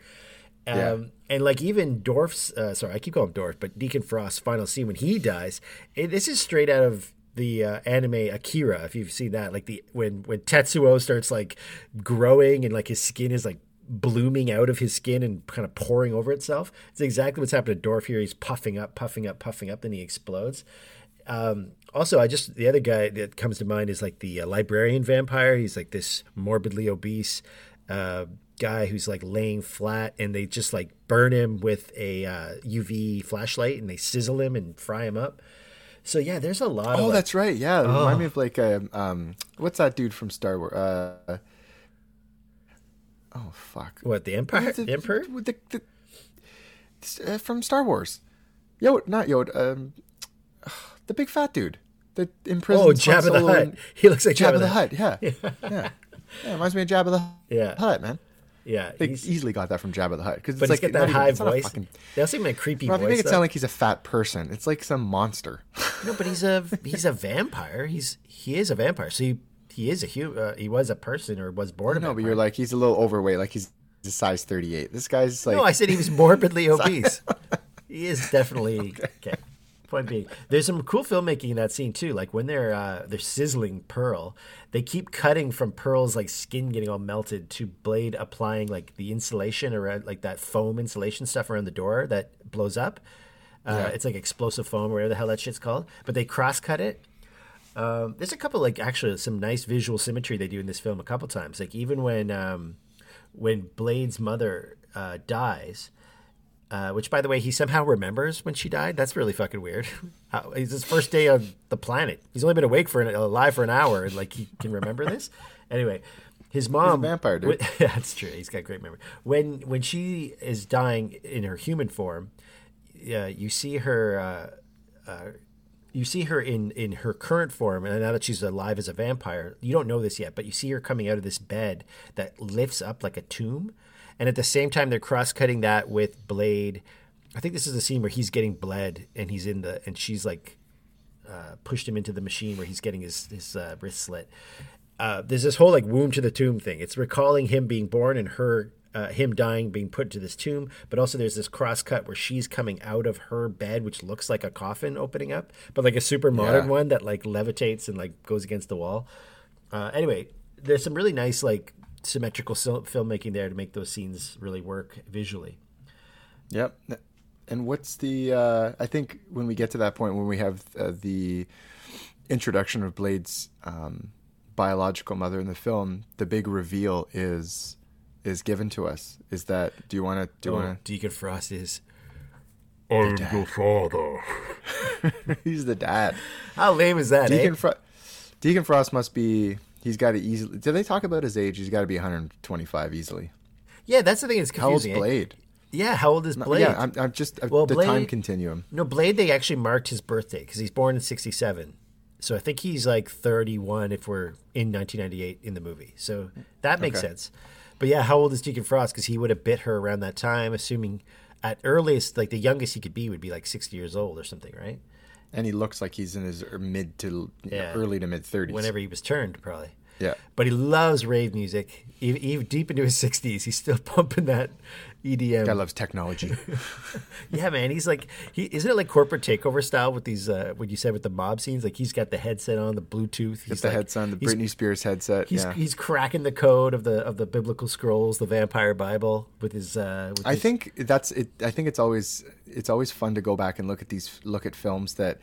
Um, Yeah. And like even Dorff's, uh, sorry, I keep calling him Dorff, but Deacon Frost's final scene when he dies, it, this is straight out of the uh, anime Akira. If you've seen that, like the when when Tetsuo starts like growing and like his skin is like blooming out of his skin and kind of pouring over itself. It's exactly what's happened to Dorff here. He's puffing up, puffing up, puffing up, then he explodes. Um, also, I just the other guy that comes to mind is like the uh, librarian vampire. He's like this morbidly obese uh, guy who's like laying flat, and they just like burn him with a uh, UV flashlight, and they sizzle him and fry him up. So yeah, there's a lot. of Oh, like- that's right. Yeah, Oh. remind me of like a um, what's that dude from Star Wars? Oh fuck, what the Empire? The, The Emperor? the, the, uh, from Star Wars. Yoda, not Yoda. Um, *sighs* the big fat dude. the imprisoned Oh, Jabba the Hutt. *laughs* He looks like Jabba, Jabba the the- Hutt. *laughs* Yeah. yeah, yeah. Reminds me of Jabba the Yeah. Hutt, man. Yeah, They easily got that from Jabba the Hutt because it's he's like got that even- high a voice. fucking- They also make a creepy Rob, you voice. make it though. sound like he's a fat person. It's like some monster. No, but he's a he's a vampire. He's he is a vampire. So he he is a hu- uh, he was a person or was born a no, but you're like he's a little overweight. Like he's a size 38. This guy's like no, I said he was morbidly *laughs* obese. *laughs* he is definitely okay. Point being, there's some cool filmmaking in that scene too. Like when they're uh, they're sizzling Pearl, they keep cutting from Pearl's like skin getting all melted to Blade applying like the insulation around like that foam insulation stuff around the door that blows up. Uh, Yeah. It's like explosive foam, or whatever the hell that shit's called. But they cross cut it. Um, there's a couple like actually some nice visual symmetry they do in this film a couple times. Like even when um, when Blade's mother uh, dies, uh, which by the way he somehow remembers when she died. That's really fucking weird. *laughs* How, it's his first day on the planet. He's only been awake for an, alive for an hour, and like he can remember this. *laughs* Anyway, his mom vampire, dude. *laughs* when- that's true. He's got great memory. When when she is dying in her human form, uh, you see her. Uh, uh, you see her in in her current form, and now that she's alive as a vampire, you don't know this yet, but you see her coming out of this bed that lifts up like a tomb, and at the same time they're cross cutting that with Blade. I think this is the scene where he's getting bled, and he's in the and she's like uh, pushed him into the machine where he's getting his his uh, wrist slit. Uh, there's this whole like womb to the tomb thing. It's recalling him being born and her uh, him dying, being put into this tomb. But also there's this cross cut where she's coming out of her bed, which looks like a coffin opening up, but like a super modern Yeah. one that like levitates and like goes against the wall. Uh, anyway, there's some really nice like symmetrical sil- filmmaking there to make those scenes really work visually. Yep. And what's the? Uh, I think when we get to that point, when we have uh, the introduction of Blade's um, biological mother in the film, the big reveal is is given to us. Is that? Do you want to? Do you Oh, want Deacon Frost is I'm your father. *laughs* He's the dad. how lame is that? Deacon eh? Fro- Deacon Frost must be. He's got to easily. Did they talk about his age? He's got to be 125 easily. Yeah, that's the thing that's How old's confusing. eh? Blade? Yeah, how old is No, Blade? Yeah, I'm, I'm just uh, Well, the Blade- time continuum. No, Blade. They actually marked his birthday because he's born in '67. So I think he's like 31 if we're in 1998 in the movie. So that makes Okay. sense. But yeah, how old is Deacon Frost? Because he would have bit her around that time, assuming at earliest, like the youngest he could be would be like 60 years old or something, right? And he looks like he's in his er, mid to Yeah. early to mid 30s. Whenever he was turned, probably. Yeah. But he loves rave music. Even, even deep into his 60s, he's still *laughs* pumping that EDM. Guy loves technology. *laughs* Yeah, man, he's like he isn't it like corporate takeover style with these uh what you said with the mob scenes? Like he's got the headset on, the Bluetooth. He's Get the like, headset on, the Britney Spears headset. He's yeah. he's cracking the code of the of the biblical scrolls, the vampire Bible with his. uh with I his- think that's it. I think it's always it's always fun to go back and look at these look at films that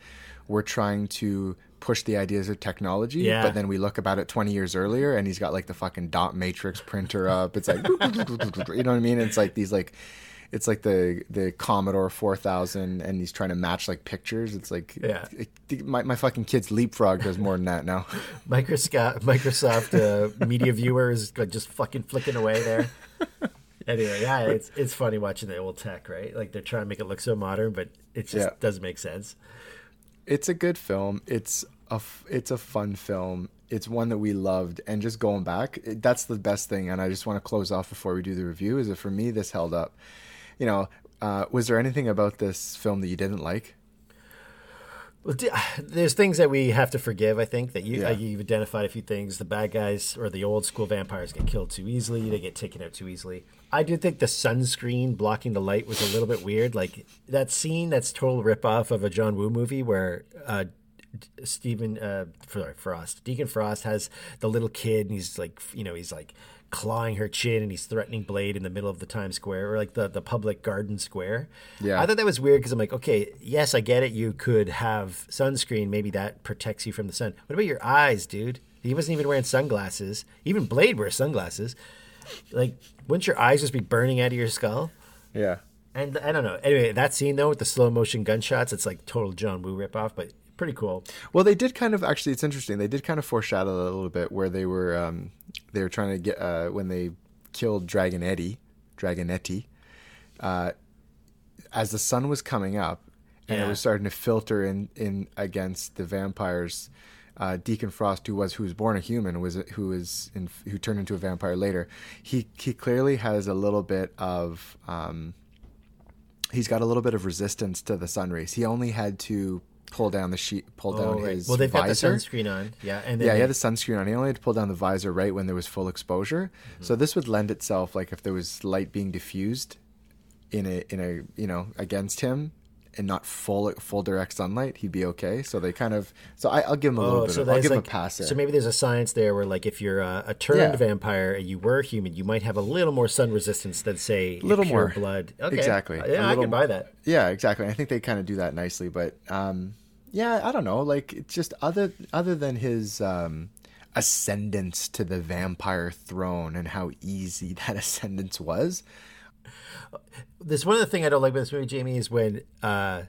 we're trying to push the ideas of technology, Yeah. but then we look about it 20 years earlier and he's got like the fucking dot matrix printer up. It's like *laughs* you know what I mean? It's like these like it's like the the Commodore 4000 and he's trying to match like pictures. It's like Yeah. it- my my fucking kid's leapfrog does more than that now. *laughs* Microsoft Microsoft uh, Media Viewer is just fucking flicking away there. Anyway, yeah, it's it's funny watching the old tech, right? Like they're trying to make it look so modern, but it just Yeah. doesn't make sense. It's a good film. It's a it's a fun film. It's one that we loved, and just going back, it, that's the best thing. And I just want to close off before we do the review. Is that for me, this held up. You know, uh, was there anything about this film that you didn't like? Well, *sighs* there's things that we have to forgive. I think that you Yeah. uh, you've identified a few things. The bad guys or the old school vampires get killed too easily. They get taken out too easily. I do think the sunscreen blocking the light was a little bit weird. Like that scene, that's total ripoff of a John Woo movie where uh, Stephen uh, sorry, Frost, Deacon Frost has the little kid, and he's like, you know, he's like clawing her chin, and he's threatening Blade in the middle of the Times Square or like the the public garden square. Yeah. I thought that was weird because I'm like, okay, yes, I get it. You could have sunscreen, maybe that protects you from the sun. What about your eyes, dude? He wasn't even wearing sunglasses. Even Blade wears sunglasses. Like, wouldn't your eyes just be burning out of your skull? Yeah. And I don't know. Anyway, that scene though with the slow motion gunshots, it's like total John Woo ripoff, but pretty cool. Well, they did kind of actually. It's interesting. They did kind of foreshadow that a little bit, where they were um, they were trying to get uh, when they killed Dragon Eddie, Dragonetti, uh, as the sun was coming up, and Yeah. it was starting to filter in in against the vampires. Uh, Deacon Frost, who was who was born a human, was who was in, who turned into a vampire later. He he clearly has a little bit of um, he's got a little bit of resistance to the sun rays. He only had to pull down the sheet, pull Oh, down right. his well, they've visor. got the sunscreen on. Yeah, and then yeah, he had the sunscreen on. He only had to pull down the visor right when there was full exposure. Mm-hmm. So this would lend itself, like if there was light being diffused in a in a you know against him and not full full direct sunlight, he'd be okay. So they kind of so I, I'll give him a little Oh, bit. so of, I'll give him like a pass there. so maybe there's a science there where like if you're a, a turned Yeah. vampire and you were human, you might have a little more sun resistance than say a little more blood. Okay, exactly. Yeah, I little- can buy that. Yeah, exactly. I think they kind of do that nicely, but um, yeah, I don't know. Like it's just other other than his um, ascendance to the vampire throne and how easy *laughs* that ascendance was. This one of the thing I don't like about this movie, Jamie, is when uh,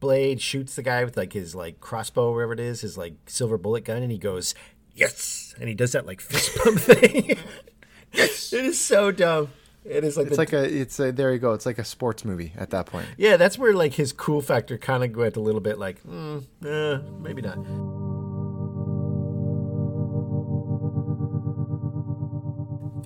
Blade shoots the guy with like his like crossbow, or whatever it is, his like silver bullet gun, and he goes yes, and he does that like fist *laughs* pump thing. yes, *laughs* it is so dumb. It is like It's like a it's a there you go. It's like a sports movie at that point. yeah, that's where like his cool factor kind of went a little bit like, mm, eh, maybe not.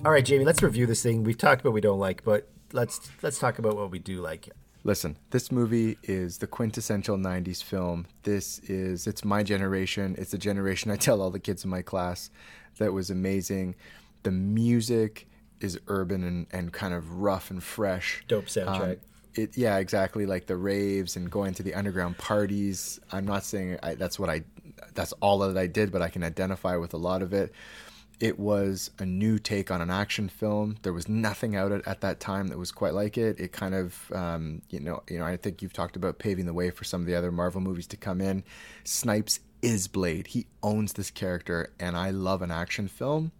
All right, Jamie, let's review this thing. We've talked about we don't like, but let's let's talk about what we do like. Listen, this movie is the quintessential 90s film. This is, it's my generation. It's a generation I tell all the kids in my class that was amazing. The music is urban and, and kind of rough and fresh. Dope soundtrack. Um, it, yeah, exactly. Like the raves and going to the underground parties. I'm not saying I, that's what I, that's all that I did, but I can identify with a lot of it. It was a new take on an action film. There was nothing out at, at that time that was quite like it. It kind of, um, you know, you know, I think you've talked about paving the way for some of the other Marvel movies to come in. Snipes is Blade. He owns this character, and I love an action film,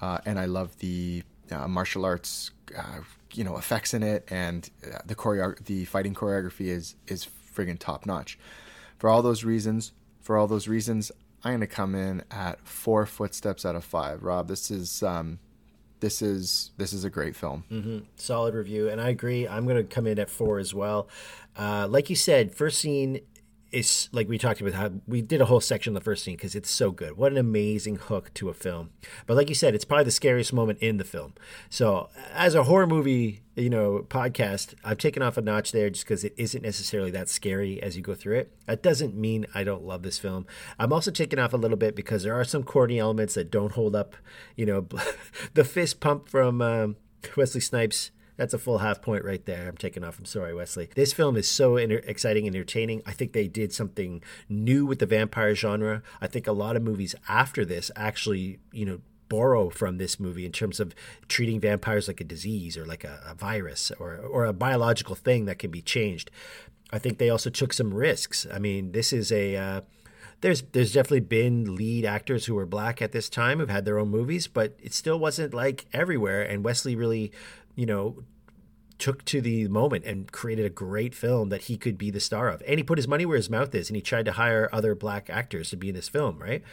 uh, and I love the uh, martial arts, uh, you know, effects in it, and uh, the choreo- the fighting choreography is is friggin' top notch. For all those reasons, for all those reasons, I'm gonna come in at four footsteps out of five. Rob, this is um, this is this is a great film. hmm Solid review, and I agree. I'm going to come in at four as well. Uh, like you said, first scene is like we talked about how we did a whole section on the first scene because it's so good. What an amazing hook to a film. But like you said, it's probably the scariest moment in the film. So as a horror movie, you know, podcast, I've taken off a notch there just because it isn't necessarily that scary as you go through it. That doesn't mean I don't love this film. I'm also taking off a little bit because there are some corny elements that don't hold up. You know, *laughs* the fist pump from um, Wesley Snipes. That's a full half point right there. I'm taking off. I'm sorry, Wesley. This film is so enter- exciting and entertaining. I think they did something new with the vampire genre. I think a lot of movies after this actually, you know, borrow from this movie in terms of treating vampires like a disease or like a, a virus or or a biological thing that can be changed. I think they also took some risks. I mean, this is a uh, there's there's definitely been lead actors who were black at this time who've had their own movies, but it still wasn't like everywhere. And Wesley really, you know, took to the moment and created a great film that he could be the star of. And he put his money where his mouth is, and he tried to hire other black actors to be in this film, right?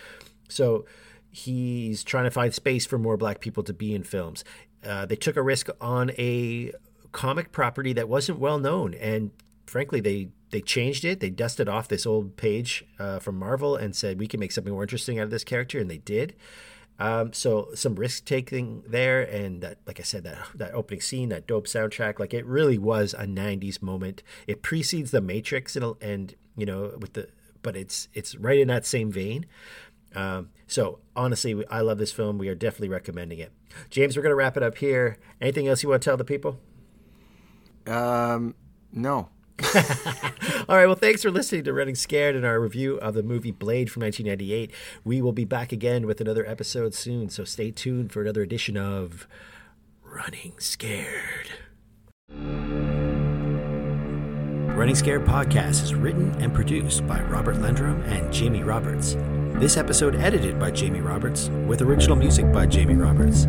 So he's trying to find space for more black people to be in films. Uh, they took a risk on a comic property that wasn't well known, and frankly, they they changed it. They dusted off this old page uh, from Marvel and said we can make something more interesting out of this character, and they did. Um, so some risk taking there, and that, like I said, that that opening scene, that dope soundtrack, like it really was a '90s moment. It precedes The Matrix, and, and you know, with the, but it's it's right in that same vein. Um, so honestly, I love this film. We are definitely recommending it. James, we're gonna wrap it up here. Anything else you want to tell the people? Um, no. *laughs* All right. Well, thanks for listening to Running Scared and our review of the movie Blade from 1998. We will be back again with another episode soon, so stay tuned for another edition of Running Scared. Running Scared podcast is written and produced by Robert Lendrum and Jamie Roberts. This episode edited by Jamie Roberts with original music by Jamie Roberts.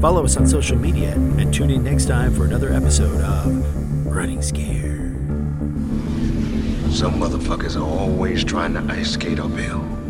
Follow us on social media and tune in next time for another episode of Running Scared. Some motherfuckers are always trying to ice skate uphill.